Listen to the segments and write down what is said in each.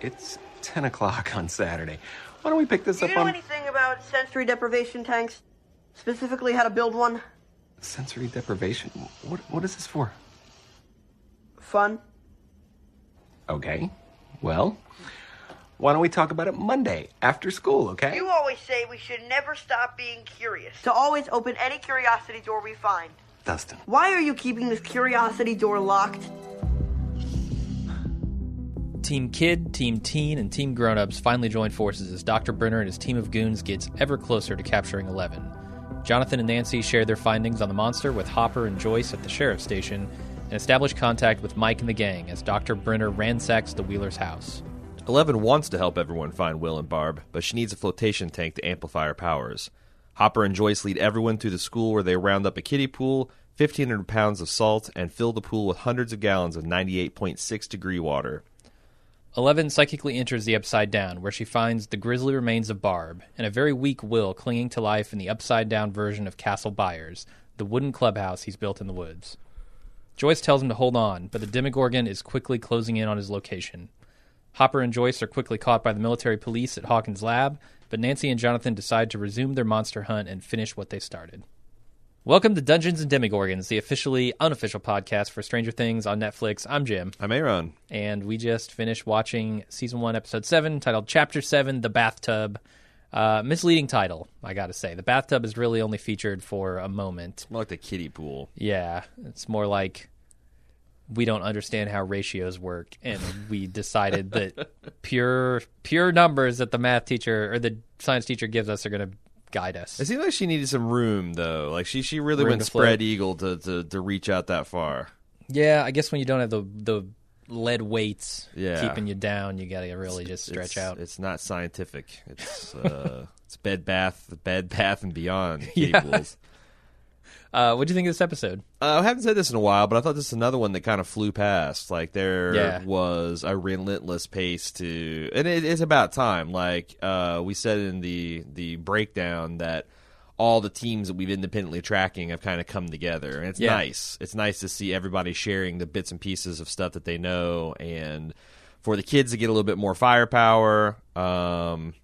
It's 10 o'clock on Saturday. Why don't we pick this up? Do you up know on anything about sensory deprivation tanks? Specifically, how to build one? sensory deprivation? What, what is this for? Fun? Okay. Well, why don't we talk about it Monday after school, okay? You always say we should never stop being curious. To always open any curiosity door we find. Dustin. Why are you keeping this curiosity door locked? Team Kid, Team Teen, and Team Grown-Ups finally join forces as Dr. Brenner and his team of goons gets ever closer to capturing Eleven. Jonathan and Nancy share their findings on the monster with Hopper and Joyce at the sheriff's station and establish contact with Mike and the gang as Dr. Brenner ransacks the Wheeler's house. Eleven wants to help everyone find Will and Barb, but she needs a flotation tank to amplify her powers. Hopper and Joyce lead everyone through the school where they round up a kiddie pool, 1,500 pounds of salt, and fill the pool with hundreds of gallons of 98.6 degree water. Eleven psychically enters the Upside Down, where she finds the grisly remains of Barb and a very weak Will clinging to life in the upside down version of Castle Byers, the wooden clubhouse he's built in the woods. Joyce tells him to hold on, but the Demogorgon is quickly closing in on his location. Hopper and Joyce are quickly caught by the military police at Hawkins' lab, but Nancy and Jonathan decide to resume their monster hunt and finish what they started. Welcome to Dungeons and Demogorgons, the officially unofficial podcast for Stranger Things on Netflix. I'm Jim, I'm Aaron. and we just finished watching season one, episode seven, titled Chapter Seven: The Bathtub. Uh, misleading title, I gotta say. The bathtub is really only featured for a moment. More like the kiddie pool. Yeah, it's more like we don't understand how ratios work, and we decided that pure pure numbers that the math teacher or the science teacher gives us are going to guide us. It seemed like she needed some room, though. Like she, she really Room went float. spread eagle to, to, to reach out that far. Yeah, I guess when you don't have the the lead weights Yeah. keeping you down, you got to really just stretch it's, out. It's not scientific. It's uh, it's bed bath, bed bath and beyond. Yeah. pools. Uh, what do you think of this episode? Uh, I haven't said this in a while, but I thought this is another one that kind of flew past. Like there Yeah. was a relentless pace to, and it is about time. Like uh, we said in the the breakdown that all the teams that we've independently tracking have kind of come together, and it's Yeah. nice. It's nice to see everybody sharing the bits and pieces of stuff that they know, and for the kids to get a little bit more firepower. Um,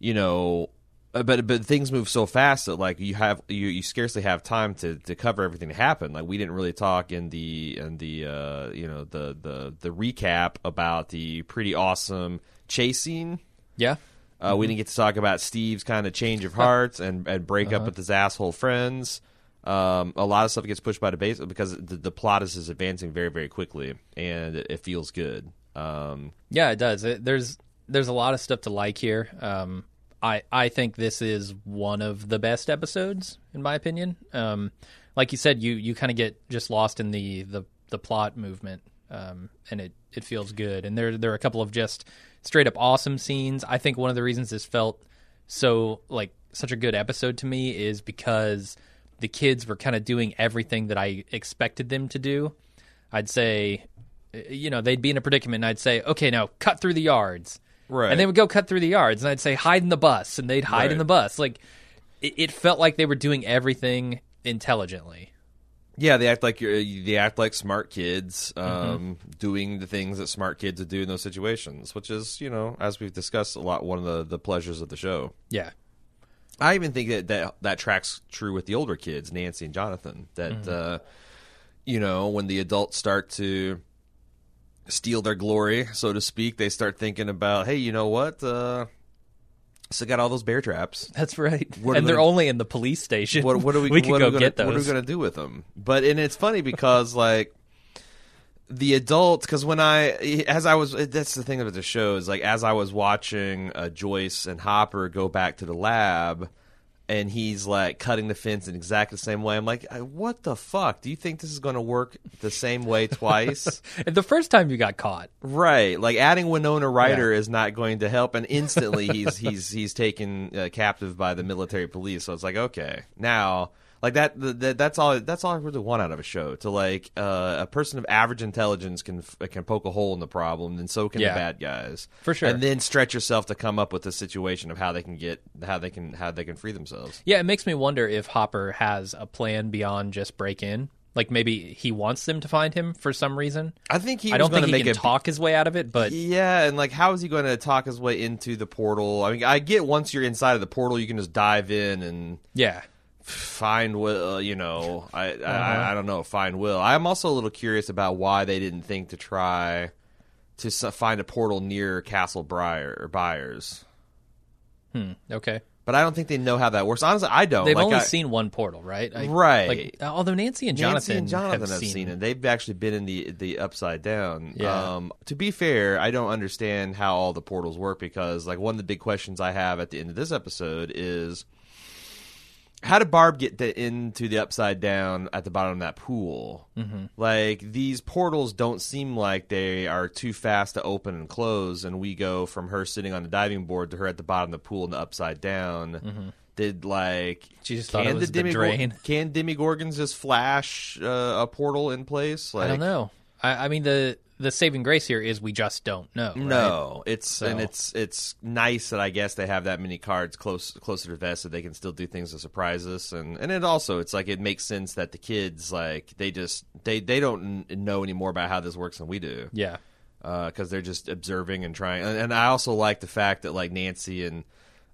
you know, but but things move so fast that like you have you, you scarcely have time to, to cover everything that happened. Like we didn't really talk in the in the uh, you know the the the recap about the pretty awesome chase scene. Yeah, Uh, We didn't get to talk about Steve's kind of change of hearts and and break up with his asshole friends. Um, a lot of stuff gets pushed by the base because the, the plot is, is advancing very very quickly and it, it feels good. Um, yeah, it does. It, there's there's a lot of stuff to like here. Um, I I think this is one of the best episodes in my opinion. Um, like you said, you you kind of get just lost in the the the plot movement, um, and it it feels good. And there there are a couple of just straight up awesome scenes. I think one of the reasons this felt so like such a good episode to me is because the kids were kind of doing everything that I expected them to do. I'd say, you know, they'd be in a predicament, and I'd say, okay, now cut through the yards. Right. And they would go cut through the yards, and I'd say, hide in the bus, and they'd hide in the bus. Like, it, it felt like they were doing everything intelligently. Yeah, they act like you're, they act like smart kids, um, doing the things that smart kids would do in those situations, which is, you know, as we've discussed a lot, one of the, the pleasures of the show. Yeah. I even think that that, that tracks true with the older kids, Nancy and Jonathan. That uh, you know, when the adults start to steal their glory, so to speak, they start thinking about, hey, you know what? Uh, still got all those bear traps. That's right. What and they're they- only in the police station. what, what are we? we can go gonna, get those. What are we going to do with them? But and it's funny because like the adults, because when I as I was that's the thing about the show is like as I was watching uh, Joyce and Hopper go back to the lab. And he's like cutting the fence in exactly the same way. I'm like, "Uh, what the fuck? Do you think this is going to work the same way twice? the first time you got caught. right. Like adding Winona Ryder is not going to help, and instantly he's he's he's taken uh, captive by the military police. So it's like, okay, now. Like that, that, that's all. That's all I really want out of a show. To like uh, a person of average intelligence can can poke a hole in the problem, and so can Yeah. the bad guys For sure. And then stretch yourself to come up with a situation of how they can get how they can how they can free themselves. Yeah, it makes me wonder if Hopper has a plan beyond just break in. Like maybe he wants them to find him for some reason. I think he. I don't think he can a talk his way out of it, but Yeah, and like, how is he going to talk his way into the portal? I mean, I get once you're inside of the portal, you can just dive in and yeah. Find Will. You know, I Uh-huh. I, I don't know, find Will. I'm also a little curious about why they didn't think to try to find a portal near Castle Briar or Byers. Okay. But I don't think they know how that works. Honestly, I don't. They've Like, only I- seen one portal, right? I- Right. Like, although Nancy and Jonathan, Nancy and Jonathan have, have, seen, seen, it. They've actually been in the the upside down. Yeah. Um, to be fair, I don't understand how all the portals work because like one of the big questions I have at the end of this episode is how did Barb get the, into the upside down at the bottom of that pool? Mm-hmm. Like these portals don't seem like they are too fast to open and close, and we go from her sitting on the diving board to her at the bottom of the pool and the upside down. Did like She just thought it was the Demigor- drain. Can Demogorgons just flash uh, a portal in place? Like, I don't know. I, I mean, the the saving grace here is we just don't know. right? No, it's and it's it's nice that I guess they have that many cards close closer to vest that they can still do things to surprise us, and and it also it's like it makes sense that the kids like they just they they don't know any more about how this works than we do Yeah. because they're just observing and trying. And, and I also like the fact that like Nancy and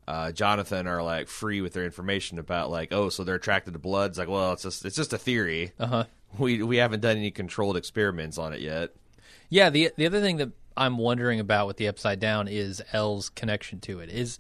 uh, Jonathan are like free with their information about like oh so they're attracted to blood. It's like well it's just it's just a theory. Uh huh. We we haven't done any controlled experiments on it yet. Yeah. The the other thing that I'm wondering about with the upside down is El's connection to it. Is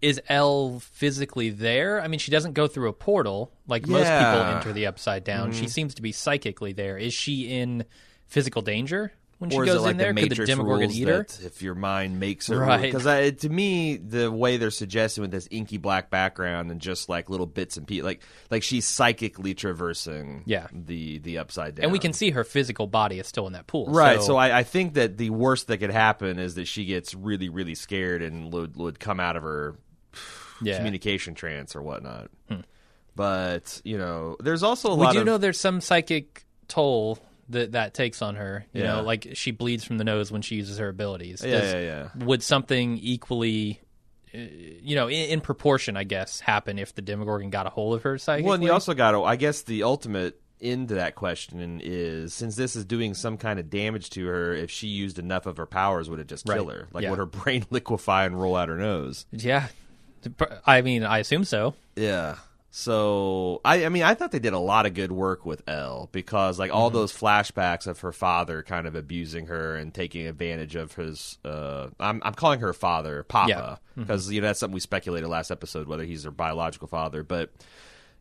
is El physically there? I mean, she doesn't go through a portal like most people Mm-hmm. enter the upside down. She seems to be psychically there. Is she in physical danger when she or goes is it like in there? the Could the Matrix Demogorgon rules eat her? that if your mind makes it Right. Because to me, the way they're suggesting with this inky black background and just like little bits and pieces, like like she's psychically traversing Yeah. the the upside down, And we can see her physical body is still in that pool. Right, so, I, I think that the worst that could happen is that she gets really, really scared and would, would come out of her yeah. communication trance or whatnot. Hmm. But you know, there's also a we lot do of know there's some psychic toll that that takes on her. You Yeah. know, like she bleeds from the nose when she uses her abilities. yeah, Does- yeah, yeah. Would something equally, uh, you know, in, in proportion, I guess, happen if the Demogorgon got a hold of her psychically? Well, and you also got to, I guess, the ultimate into that question is since this is doing some kind of damage to her, if she used enough of her powers, would it just kill Right. her? Like, Yeah. would her brain liquefy and roll out her nose? yeah. I mean, I assume so. Yeah. So I, I mean, I thought they did a lot of good work with El because, like, all mm-hmm. those flashbacks of her father kind of abusing her and taking advantage of his. Uh, I'm I'm calling her father, Papa, because mm-hmm. you know that's something we speculated last episode whether he's her biological father, but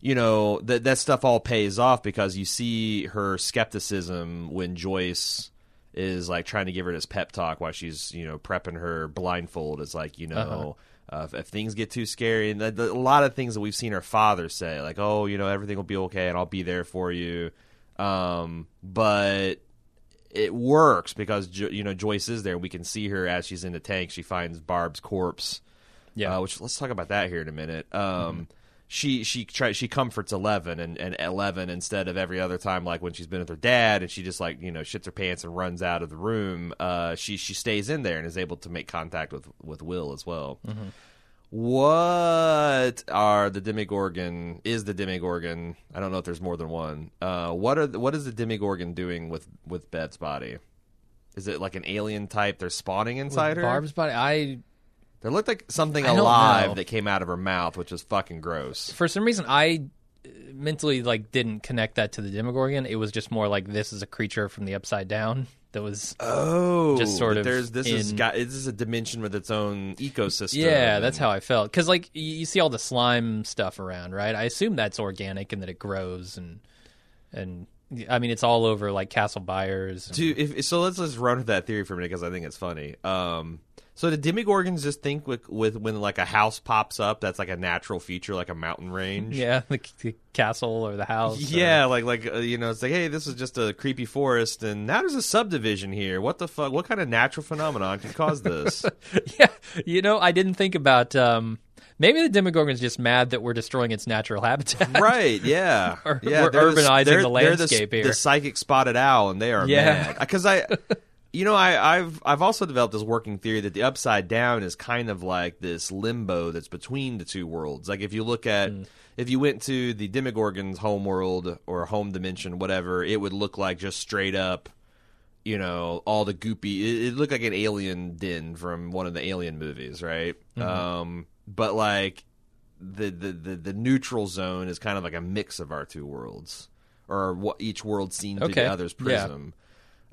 you know that that stuff all pays off because you see her skepticism when Joyce is like trying to give her this pep talk while she's you know prepping her blindfold. It's like you uh-huh. know. Uh, if, if things get too scary, and the, the, a lot of things that we've seen her father say, like, "Oh, you know, everything will be okay, and I'll be there for you," um, but it works because Jo- you know Joyce is there. We can see her as she's in the tank. She finds Barb's corpse, Yeah. uh, which let's talk about that here in a minute. Um, She she try, she comforts Eleven and, and Eleven instead of every other time like when she's been with her dad and she just like you know shits her pants and runs out of the room. Uh, she she stays in there and is able to make contact with with Will as well. What are the Demogorgon? Is the Demogorgon? I don't know if there's more than one. Uh, what are the, what is the Demogorgon doing with with Beth's body? Is it like an alien type? They're spawning inside her. Barb's body. I There looked like something I don't know. alive that came out of her mouth, which was fucking gross. for some reason I uh, mentally like didn't connect that to the Demogorgon. It was just more like this is a creature from the upside down that was Oh, Just sort of There's this is in- got this is a dimension with its own ecosystem. Yeah, that's how I felt. Because like you, you see all the slime stuff around, right? I assume that's organic and that it grows and and I mean it's all over like Castle Byers. and- To, if, so let's just run with that theory for a minute because I think it's funny. Um, So the Demogorgons just think with, with when like a house pops up, that's like a natural feature, like a mountain range. Yeah, the, the castle or the house. or- Yeah, like like uh, you know, it's like, hey, this is just a creepy forest, and now there's a subdivision here. What the fuck? What kind of natural phenomenon could cause this? yeah. You know, I didn't think about. Um, maybe the Demogorgon's just mad that we're destroying its natural habitat. right? Yeah, Or yeah. we're the- urbanizing they're- the landscape the, here. The psychic spotted owl, and they are Yeah. mad because I. You know, I, I've I've also developed this working theory that the upside down is kind of like this limbo that's between the two worlds. Like if you look at Hmm. if you went to the Demogorgon's home world or home dimension, whatever, it would look like just straight up, you know, all the goopy. It, it looked like an alien den from one of the Alien movies, right? Mm-hmm. Um, but like the, the the the neutral zone is kind of like a mix of our two worlds, or what each world seen through the other's Yeah.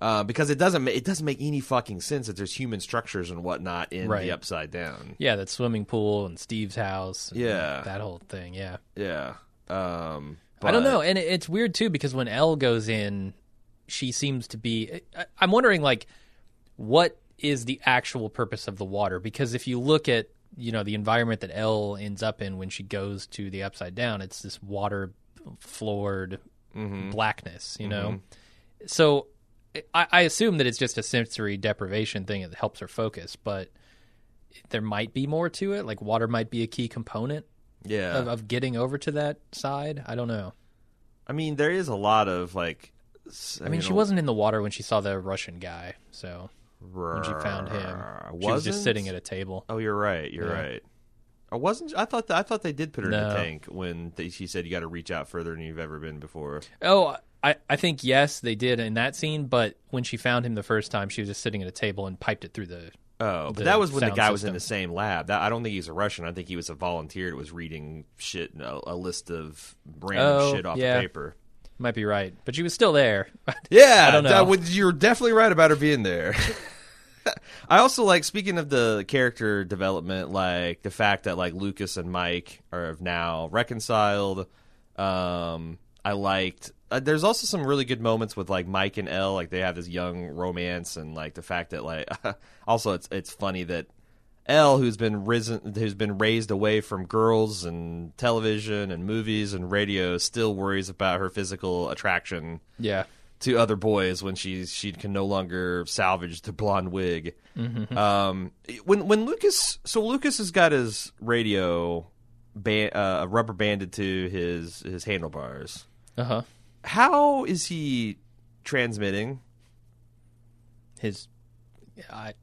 Uh, because it doesn't it doesn't make any fucking sense that there's human structures and whatnot in Right. the upside down. Yeah, that swimming pool and Steve's house. and Yeah. that whole thing. Yeah, Yeah. Um, I don't know, and it's weird too because when El goes in, she seems to be. I'm wondering, like, what is the actual purpose of the water? Because if you look at you know the environment that El ends up in when she goes to the upside down, it's this water floored Mm-hmm. blackness. You know, so I, I assume that it's just a sensory deprivation thing that helps her focus, but there might be more to it. Like water might be a key component Yeah. of, of getting over to that side. I don't know. I mean, there is a lot of like. I, mean, she wasn't in the water when she saw the Russian guy. So when she found him, she was just sitting at a table. Oh, you're right. You're Yeah. right. I wasn't. I thought. That, I thought they did put her in the tank when they, she said you got to reach out further than you've ever been before. Oh, I, I think yes, they did in that scene. But when she found him the first time, she was just sitting at a table and piped it through the. Oh, but The that was when the guy was in the same lab. That, I don't think he's a Russian. I think he was a volunteer that was reading shit, a, a list of random Oh, shit off yeah. the paper. Might be right, but she was still there. Yeah, I don't know. that you're definitely right about her being there. I also like speaking of the character development, like the fact that like Lucas and Mike are now reconciled. Um, I liked. Uh, there's also some really good moments with like Mike and El, like they have this young romance, and like the fact that like also it's it's funny that El, who's been risen, who's been raised away from girls and television and movies and radio, still worries about her physical attraction yeah, to other boys when she's she can no longer salvage the blonde wig. Um, when when Lucas, so Lucas has got his radio ban, uh, rubber banded to his his handlebars. uh huh. How is he transmitting? His, I,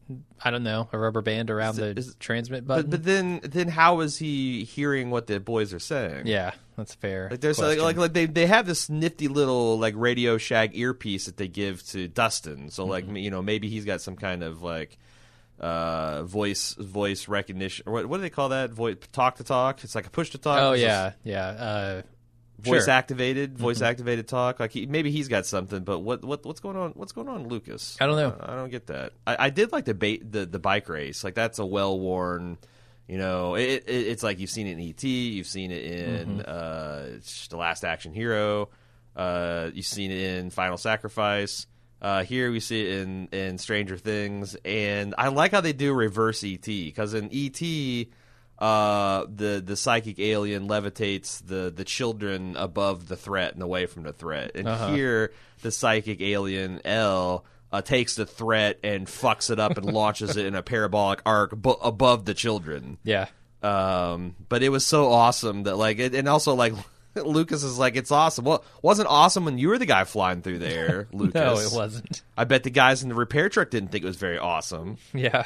I don't know, a rubber band around the is- transmit button. But but then then how is he hearing what the boys are saying? yeah, that's fair. Like there's like, like like they they have this nifty little like Radio Shack earpiece that they give to Dustin. So like Mm-hmm. you know maybe he's got some kind of like uh voice voice recognition or what what do they call that voice talk to talk it's like a push to talk oh yeah, yeah. Uh, voice sure. Mm-hmm. activated voice activated talk like he, maybe he's got something but what what what's going on what's going on Lucas I don't know. I, don't get that I, I did like the bait the the bike race like that's a well worn you know it, it it's like you've seen it in ET you've seen it in Mm-hmm. uh the last action hero uh you've seen it in Final Sacrifice uh, here we see it in, in Stranger Things, and I like how they do reverse ET because in ET, uh, the the psychic alien levitates the the children above the threat and away from the threat, and Uh-huh. here the psychic alien L uh, takes the threat and fucks it up and launches it in a parabolic arc bu- above the children. yeah, Um, but it was so awesome that like, it, and also like. Lucas is like, it's awesome. Well, wasn't awesome when you were the guy flying through there, Lucas. no, it wasn't. I bet the guys in the repair truck didn't think it was very awesome. Yeah.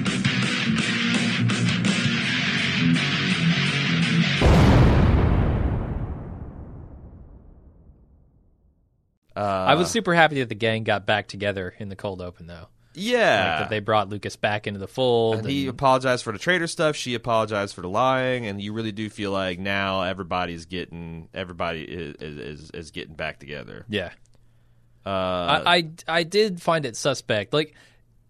live. I was super happy that the gang got back together in the cold open, though. Yeah. Like that they brought Lucas back into the fold. And he apologized for the traitor stuff. She apologized for the lying, and you really do feel like now everybody's getting everybody is is, is getting back together. yeah. Uh, I, I I did find it suspect. Like,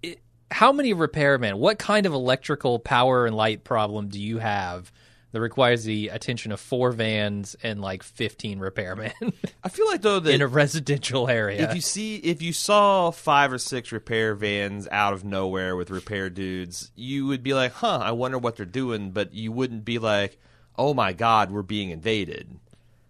it, how many repairmen? What kind of electrical power and light problem do you have that requires the attention of four vans and like fifteen repairmen I feel like though that in a residential area? if you see if you saw five or six repair vans out of nowhere with repair dudes, you would be like, "Huh, I wonder what they're doing," but you wouldn't be like, "Oh my god, we're being invaded."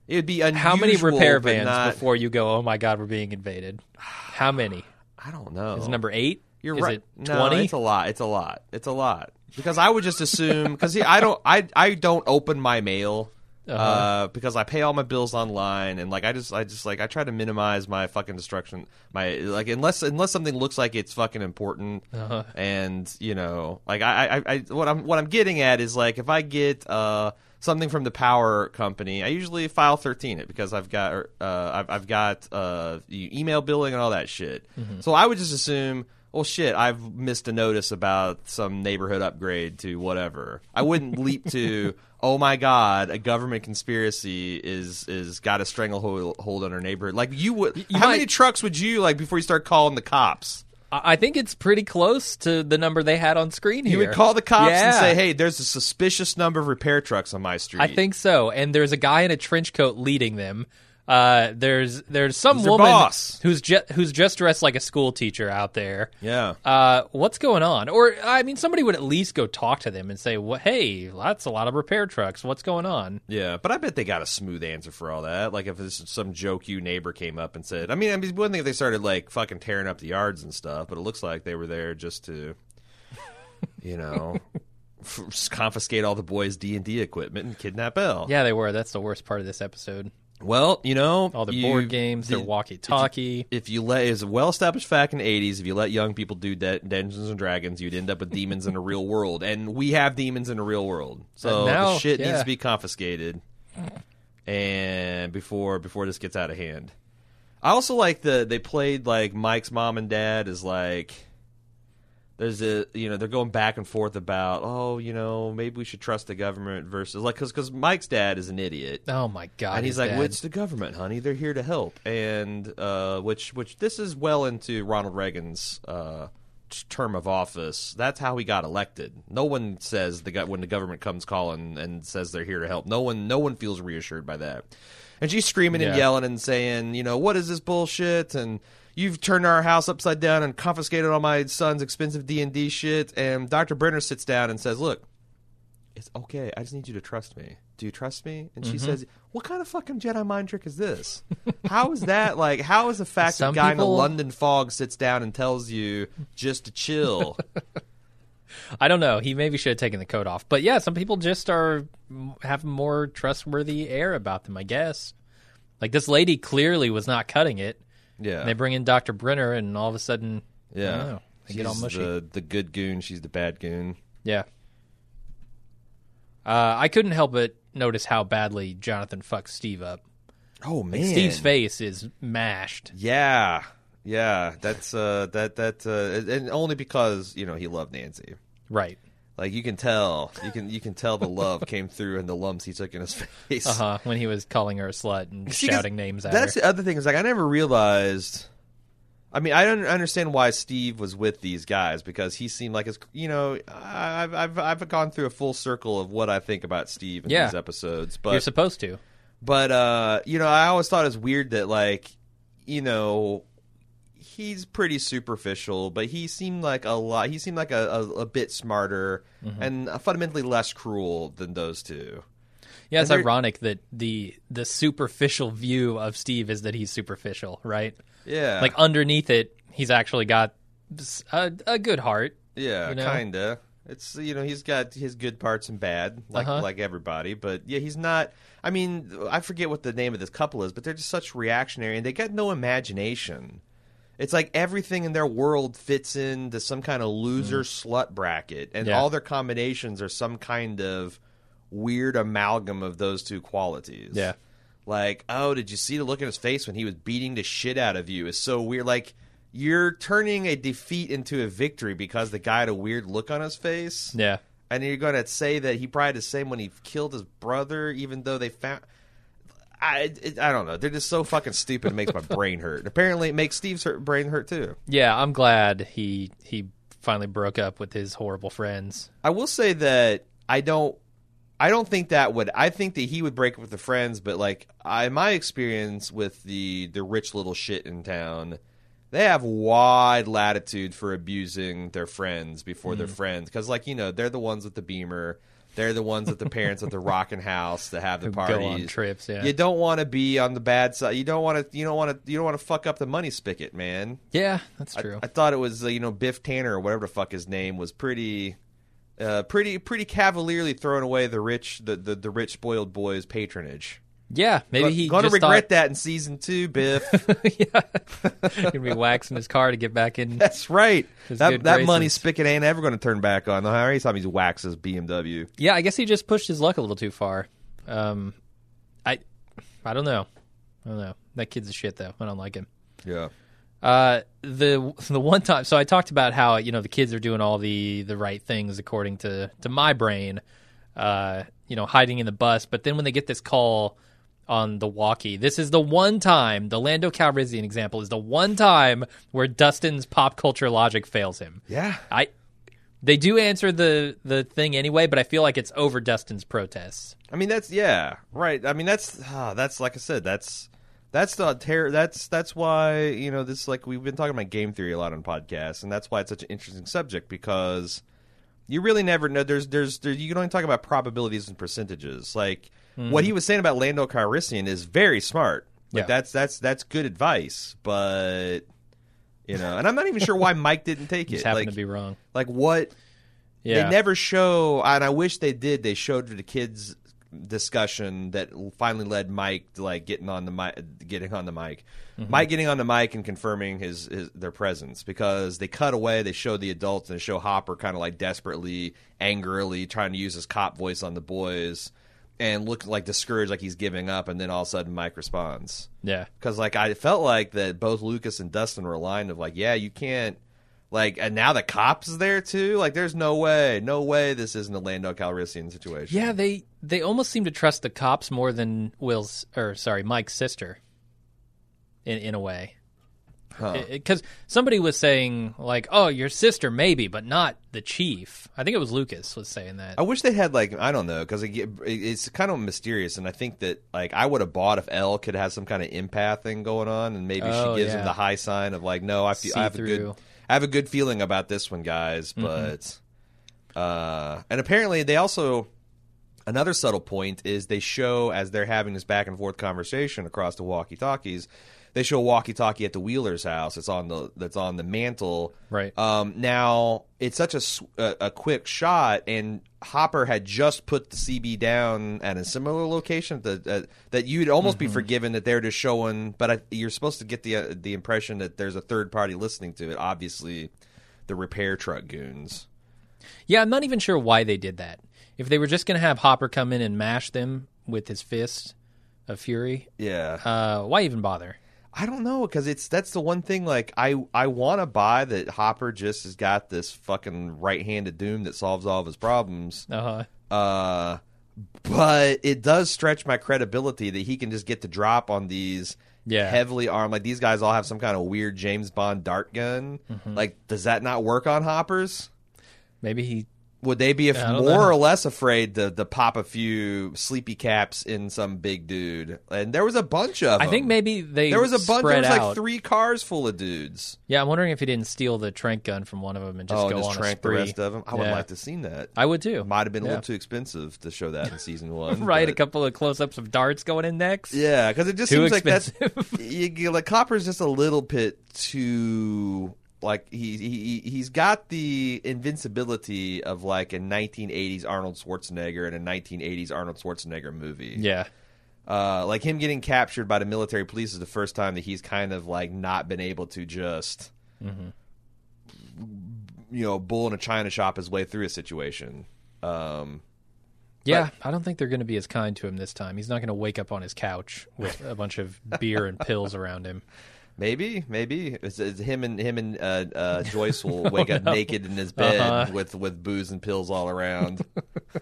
It would be unusual. how many repair vans not- before you go? Oh my God, we're being invaded. How many? I don't know. Is it number eight? You're Is right. it No, twenty? it's a lot. It's a lot. It's a lot. Because I would just assume because I don't I I don't open my mail uh Uh-huh. because I pay all my bills online and like I just I just like I try to minimize my fucking destruction my like unless unless something looks like it's fucking important Uh-huh. and you know like I, I I what I'm what I'm getting at is like if I get uh something from the power company I usually file 13 it because I've got uh I've I've got uh email billing and all that shit so I would just assume well, shit, I've missed a notice about some neighborhood upgrade to whatever. I wouldn't leap to, oh my god, a government conspiracy is is got a stranglehold hold on our neighborhood. Like you would, you how might- many trucks would you like before you start calling the cops? I I think it's pretty close to the number they had on screen here. You would call the cops and say, hey, there's a suspicious number of repair trucks on my street. I think so. And there's a guy in a trench coat leading them. Uh, there's there's some woman boss. who's just who's just dressed like a school teacher out there. Yeah. Uh, what's going on? Or I mean, somebody would at least go talk to them and say, "Well, hey, that's a lot of repair trucks. What's going on?" Yeah, but I bet they got a smooth answer for all that. Like if this some joke you neighbor came up and said, I mean, I mean, one thing if they started like fucking tearing up the yards and stuff, but it looks like they were there just to, you know, confiscate all the boys' D and D equipment and kidnap El. Yeah, they were. That's the worst part of this episode. Well, you know, All the you- board games, their the- walkie-talkie. If you let, is a well established fact in the '80s. If you let young people do de- Dungeons and Dragons, you'd end up with demons in the real world, and we have demons in the real world. So now- the shit yeah. needs to be confiscated, and before before this gets out of hand. I also like the they played like Mike's mom and dad is like. There's a you know they're going back and forth about oh you know maybe we should trust the government versus like because because Mike's dad is an idiot Oh my god! and he's like. "Well, it's the government, honey. They're here to help." And uh, which, which this is well into Ronald Reagan's uh, term of office. That's how he got elected. No one says the when the government comes calling and says they're here to help. No one, no one feels reassured by that. And she's screaming and yelling and saying, "You know, what is this bullshit?" And you've turned our house upside down and confiscated all my son's expensive D and D shit. And Doctor Brenner sits down and says, "Look, it's okay. I just need you to trust me. Do you trust me?" And Mm-hmm. she says, "What kind of fucking Jedi mind trick is this? how is that like? How is the fact that Some a guy in people- the London fog sits down and tells you just to chill?" I don't know. He maybe should have taken the coat off. But yeah, some people just are have more trustworthy air about them. I guess. Like this lady clearly was not cutting it. Yeah, And they bring in Doctor Brenner, and all of a sudden, I yeah. don't know, they get all mushy. The, the good goon. She's the bad goon. Yeah. Uh, I couldn't help but notice how badly Jonathan fucks Steve up. Oh man, Steve's face is mashed. Yeah, yeah. That's uh, that that uh, and only because you know he loved Nancy. Right. Like you can tell, you can you can tell the love came through in the lumps he took in his face. Uh huh. When he was calling her a slut and 'cause shouting names at her. That's her. the other thing is like I never realized. I mean, I don't understand why Steve was with these guys because he seemed like his. You know, I've I've I've gone through a full circle of what I think about Steve in Yeah. these episodes, but You're supposed to. but uh, you know, I always thought it was weird that like, you know, he's pretty superficial, but he seemed like a lot. He seemed like a, a, a bit smarter Mm-hmm. and fundamentally less cruel than those two. Yeah, it's And ironic that the the superficial view of Steve is that he's superficial, right? Yeah, Like underneath it, he's actually got a good heart. yeah, you know? kinda. It's you know he's got his good parts and bad like Uh-huh. like everybody, but yeah, he's not. I mean, I forget what the name of this couple is, but they're just such reactionary and they got no imagination. It's like everything in their world fits into some kind of loser slut bracket, and Mm. Yeah. all their combinations are some kind of weird amalgam of those two qualities. Yeah. Like, oh, did you see the look in his face when he was beating the shit out of you? Is so weird. Like, you're turning a defeat into a victory because the guy had a weird look on his face. Yeah. And you're going to say that he probably had the same when he killed his brother, even though they found. I, I don't know. They're just so fucking stupid. It makes my brain hurt. Apparently, it makes Steve's hurt, brain hurt too. Yeah, I'm glad he he finally broke up with his horrible friends. I will say that I don't. I don't think that would. I think that he would break up with the friends, but like I, my experience with the the rich little shit in town, they have wide latitude for abusing their friends before they're mm. friends because, like you know, they're the ones with the beamer. They're the ones with the parents at the rocking house that have the Who go parties. on trips, yeah. You don't want to be on the bad side. You don't want to. You don't want to. You don't want to fuck up the money spigot, man. Yeah, that's I- true. I, thought it was uh, you know Biff Tannen or whatever the fuck his name was pretty, uh, pretty pretty cavalierly throwing away the rich the, the, the rich spoiled boys patronage. Yeah, maybe he gonna regret thought, that in season two, Biff. Yeah. He'd be waxing his car to get back in. That's right. That that money spigot ain't ever going to turn back on. Every time he waxes BMW. Yeah, I guess he just pushed his luck a little too far. Um, I, I don't know. I don't know. That kid's a shit though. I don't like him. Yeah. Uh, the the one time, so I talked about how you know the kids are doing all the the right things according to to my brain. Uh, you know, hiding in the bus, but then when they get this call on the walkie, this is the one time the Lando Calrissian example is the one time where Dustin's pop culture logic fails him. Yeah. I they do answer the the thing anyway, but I feel like it's over Dustin's protests. I mean that's yeah right. I mean that's ah, that's like I said that's that's the terror. That's that's why you know this like we've been talking about game theory a lot on podcasts, and that's why it's such an interesting subject because you really never know. There's there's there, you can only talk about probabilities and percentages. Like what he was saying about Lando Calrissian is very smart. Like Yeah. that's that's that's good advice, but you know, and I'm not even sure why Mike didn't take Just it. happen Like to be wrong. like what Yeah, they never show, and I wish they did. They showed the kids discussion that finally led Mike to like getting on the mic, getting on the mic, Mm-hmm. Mike getting on the mic and confirming his, his their presence because they cut away. They show the adults and they show Hopper kind of like desperately, angrily trying to use his cop voice on the boys and look like discouraged, like he's giving up, and then all of a sudden Mike responds yeah. because like I felt like that both Lucas and Dustin were aligned of like, yeah, you can't like, and now the cops is there too. Like, there's no way, no way this isn't a Lando Calrissian situation. Yeah, they they almost seem to trust the cops more than Will's or sorry, Mike's sister. In in a way. Because somebody was saying like, "Oh, your sister maybe, but not the chief." I think it was Lucas was saying that. I wish they had like I don't know because it, it's kind of mysterious, and I think that like I would have bought if El could have some kind of empath thing going on, and maybe Oh, she gives yeah. him the high sign of like, no, I feel I have a good, I have a good feeling about this one, guys. Mm-hmm. But uh, and apparently they also another subtle point is they show as they're having this back and forth conversation across the walkie talkies. They show a walkie-talkie at the Wheeler's house. It's on the that's on the mantle. Right. Um, now it's such a a quick shot, and Hopper had just put the CB down at a similar location that that, that you'd almost be forgiven that they're just showing. But I, you're supposed to get the uh, the impression that there's a third party listening to it. Obviously, the repair truck goons. Yeah, I'm not even sure why they did that. If they were just going to have Hopper come in and mash them with his fist of fury, Yeah. uh, why even bother? I don't know because it's that's the one thing. Like I I want to buy that Hopper just has got this fucking right handed doom that solves all of his problems. Uh-huh. Uh, but it does stretch my credibility that he can just get the drop on these Yeah. heavily armed. Like these guys all have some kind of weird James Bond dart gun. Mm-hmm. Like, does that not work on Hoppers? Maybe he. Would they be I more know. or less afraid to, to pop a few sleepy caps in some big dude? And there was a bunch of I think maybe they there was a bunch. There was out. like three cars full of dudes. Yeah, I'm wondering if he didn't steal the trank gun from one of them and just oh, go and just on a trank the rest of them. I would like to have seen that. I would too. Might have been a Yeah. little too expensive to show that in season one. right, a couple of close-ups of darts going in next. Yeah, because it just Too seems like that's you- like Copper's just a little bit too like he, he he's got the invincibility of like a 1980s Arnold Schwarzenegger and a 1980s Arnold Schwarzenegger movie. Yeah. Uh, like him getting captured by the military police is the first time that he's kind of like not been able to just you know bull in a china shop his way through a situation. Um, Yeah, I don't think they're going to be as kind to him this time. He's not going to wake up on his couch with a bunch of beer and pills around him. Maybe, maybe it's, it's him and him and uh, uh, Joyce will wake up naked in his bed Uh-huh. with with booze and pills all around.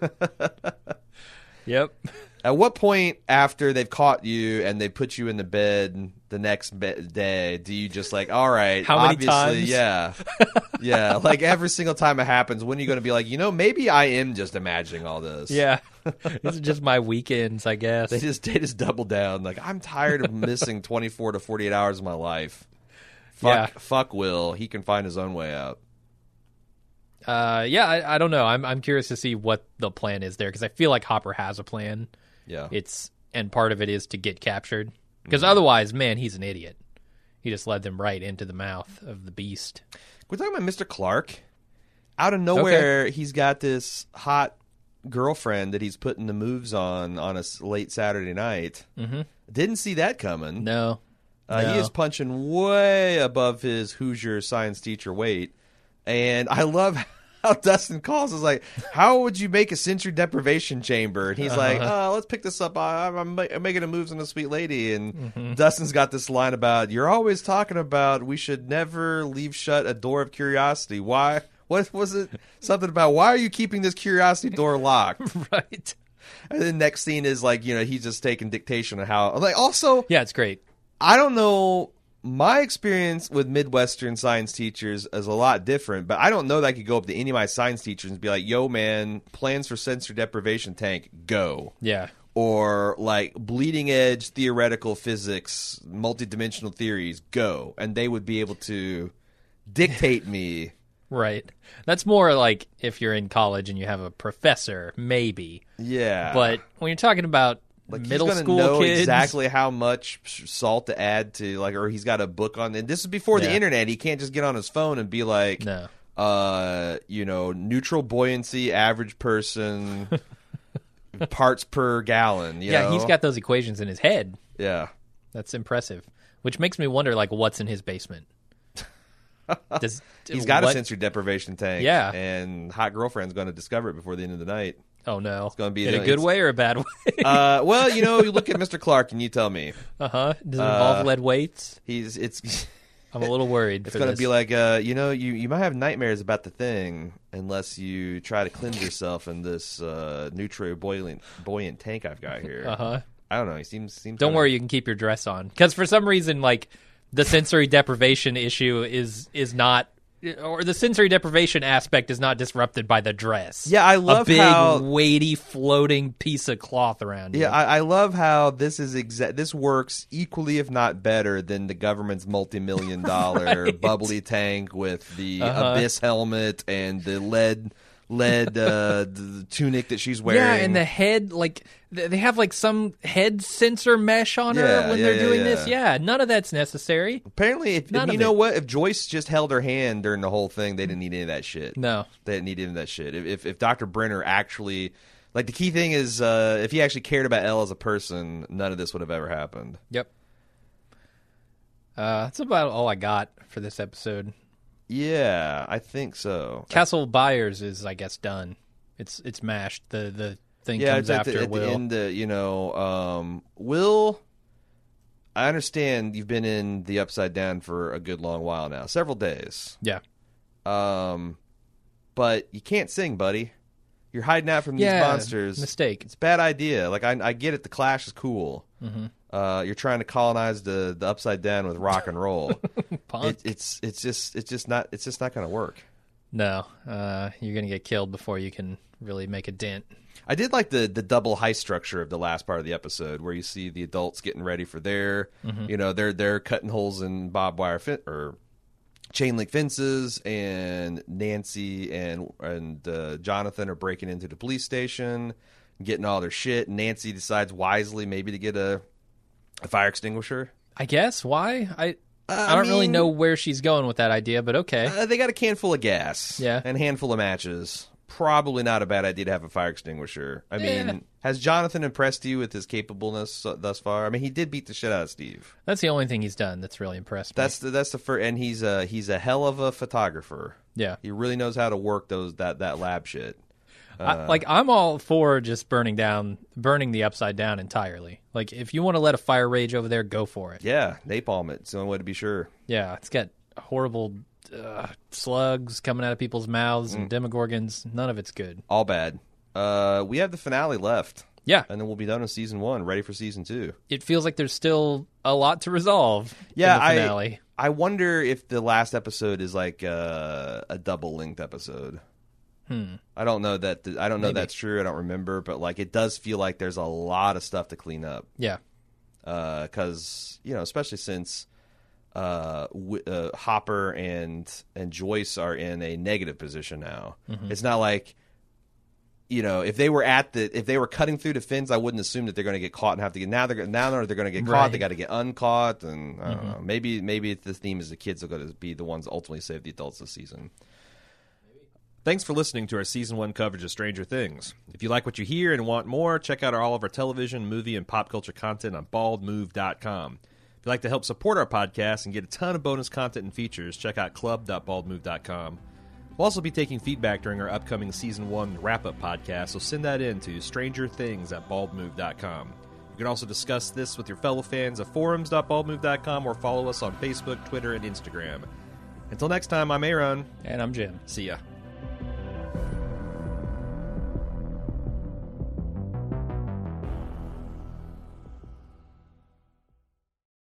Yep. At what point after they've caught you and they put you in the bed the next be- day do you just like, all right, How many obviously, times? yeah, yeah, like every single time it happens, when are you going to be like, you know, maybe I am just imagining all this? Yeah. These are just my weekends, I guess. They just they just double down. Like I'm tired of missing 24 to 48 hours of my life. Fuck, Yeah. fuck Will. He can find his own way out. Uh, yeah, I, I don't know. I'm I'm curious to see what the plan is there because I feel like Hopper has a plan. Yeah. It's and part of it is to get captured because Mm-hmm. otherwise, man, he's an idiot. He just led them right into the mouth of the beast. We're talking about Mr. Clark. Out of nowhere, he's got this hot girlfriend that he's putting the moves on on a late Saturday night. Mm-hmm. Didn't see that coming. No, Uh, no. He is punching way above his Hoosier science teacher weight. And I love how Dustin calls is like, how would you make a sensory deprivation chamber? And he's like, Uh-huh. oh, let's pick this up. I, I'm, I'm making a moves on a sweet lady. And Mm-hmm. Dustin's got this line about, you're always talking about we should never leave shut a door of curiosity. Why? What was it? Something about why are you keeping this curiosity door locked? right. and the next scene is like, you know, he's just taking dictation of how. Like, also, Yeah, it's great. I don't know. My experience with Midwestern science teachers is a lot different, but I don't know that I could go up to any of my science teachers and be like, yo, man, plans for sensory deprivation tank, go. Yeah, Or like bleeding edge theoretical physics, multidimensional theories, go. And they would be able to dictate me. right. That's more like if you're in college and you have a professor, maybe. Yeah. But when you're talking about Like middle he's gonna school know kids, exactly how much salt to add to like, or he's got a book on. And this is before the internet. He can't just get on his phone and be like, no. uh, you know, neutral buoyancy, average person, parts per gallon. You Yeah, know? he's got those equations in his head. yeah. That's impressive. Which makes me wonder, like, what's in his basement? Does He's got a sensory deprivation tank. Yeah. and hot girlfriend's going to discover it before the end of the night. Oh no, it's gonna be in the- a good way or a bad way. Uh, well, you know, you look at Mr. Clark and you tell me uh huh. Does it involve lead weights? he's it's. I'm a little worried. It's for going to this. be like, uh, you know, you, you might have nightmares about the thing unless you try to cleanse yourself in this uh, neutral buoyant buoyant tank I've got here. uh huh. I don't know. He seems seems. Don't kinda- worry, you can keep your dress on because for some reason, like the sensory deprivation issue is is not or the sensory deprivation aspect is not disrupted by the dress. Yeah, I love a big, how- weighty, floating piece of cloth around you. Yeah, I, I love how this is exa- this works equally, if not better, than the government's multi-million dollar bubbly tank with the Uh-huh. abyss helmet and the lead lead uh, the tunic that she's wearing. Yeah, and the head, like they have like some head sensor mesh on her Yeah, when yeah, they're yeah, doing yeah. this. Yeah, none of that's necessary. apparently, if, None you of know it. what, if Joyce just held her hand during the whole thing, they didn't need any of that shit. No. they didn't need any of that shit. If if, if Dr. Brenner actually. Like the key thing is, uh, if he actually cared about El as a person, none of this would have ever happened. Yep. Uh, that's about all I got for this episode. Yeah, I think so. Castle Byers is, I guess, done. It's it's mashed. The the thing yeah, comes it's after the, at Will. the end. Uh, you know, um, Will. I understand you've been in the Upside Down for a good long while now, several days. Yeah. Um, but you can't sing, buddy. You're hiding out from these Yeah, monsters. mistake. It's a bad idea. Like I, I get it. The Clash is cool. Mm-hmm. Uh, you're trying to colonize the the Upside Down with rock and roll. It, it's it's just it's just not it's just not going to work. No, uh, you're gonna get killed before you can really make a dent. I did like the the double heist structure of the last part of the episode, where you see the adults getting ready for their, you know, they're they're cutting holes in barbed wire fin- or chain link fences, and Nancy and and uh, Jonathan are breaking into the police station, getting all their shit. Nancy decides wisely maybe to get a a fire extinguisher. I guess why I Uh, I don't really mean- know where she's going with that idea, but okay. Uh, they got a can full of gas, Yeah. and a handful of matches. Probably not a bad idea to have a fire extinguisher. I mean, Yeah. has Jonathan impressed you with his capableness uh, thus far? I mean, he did beat the shit out of Steve. That's the only thing he's done that's really impressed me. That's the that's the first, and he's a he's a hell of a photographer. yeah. He really knows how to work those that that lab shit. I, like I'm all for just burning down, burning the upside down entirely. Like if you want to let a fire rage over there, go for it. Yeah, napalm it. It's the only way to be sure. Yeah, it's got horrible uh, slugs coming out of people's mouths Mm. and demogorgons. None of it's good. All bad. Uh, we have the finale left, Yeah, and then we'll be done with season one, ready for season two. it feels like there's still a lot to resolve. Yeah, in the finale. I I wonder if the last episode is like uh, a double length episode. Hmm. I don't know that I don't know Maybe. that's true. I don't remember, but like it does feel like there's a lot of stuff to clean up. Yeah, because you know, especially since uh, w- uh, Hopper and and Joyce are in a negative position now. Mm-hmm. It's not like you know if they were at the if they were cutting through the fins, I wouldn't assume that they're going to get caught and have to get now they're now they're going to get caught. Right. They got to get uncaught, and I don't Mm-hmm. know. Maybe maybe the theme is the kids are going to be the ones ultimately save the adults this season. Thanks for listening to our season one coverage of Stranger Things. If you like what you hear and want more, check out our, all of our television, movie, and pop culture content on baldmove.com. If you'd like to help support our podcast and get a ton of bonus content and features, check out club.baldmove.com. We'll also be taking feedback during our upcoming season one wrap up podcast, so send that in to strangerthings at baldmove.com. You can also discuss this with your fellow fans at forums.baldmove.com or follow us on Facebook, Twitter, and Instagram. Until next time, I'm Aaron. and I'm Jim. See ya.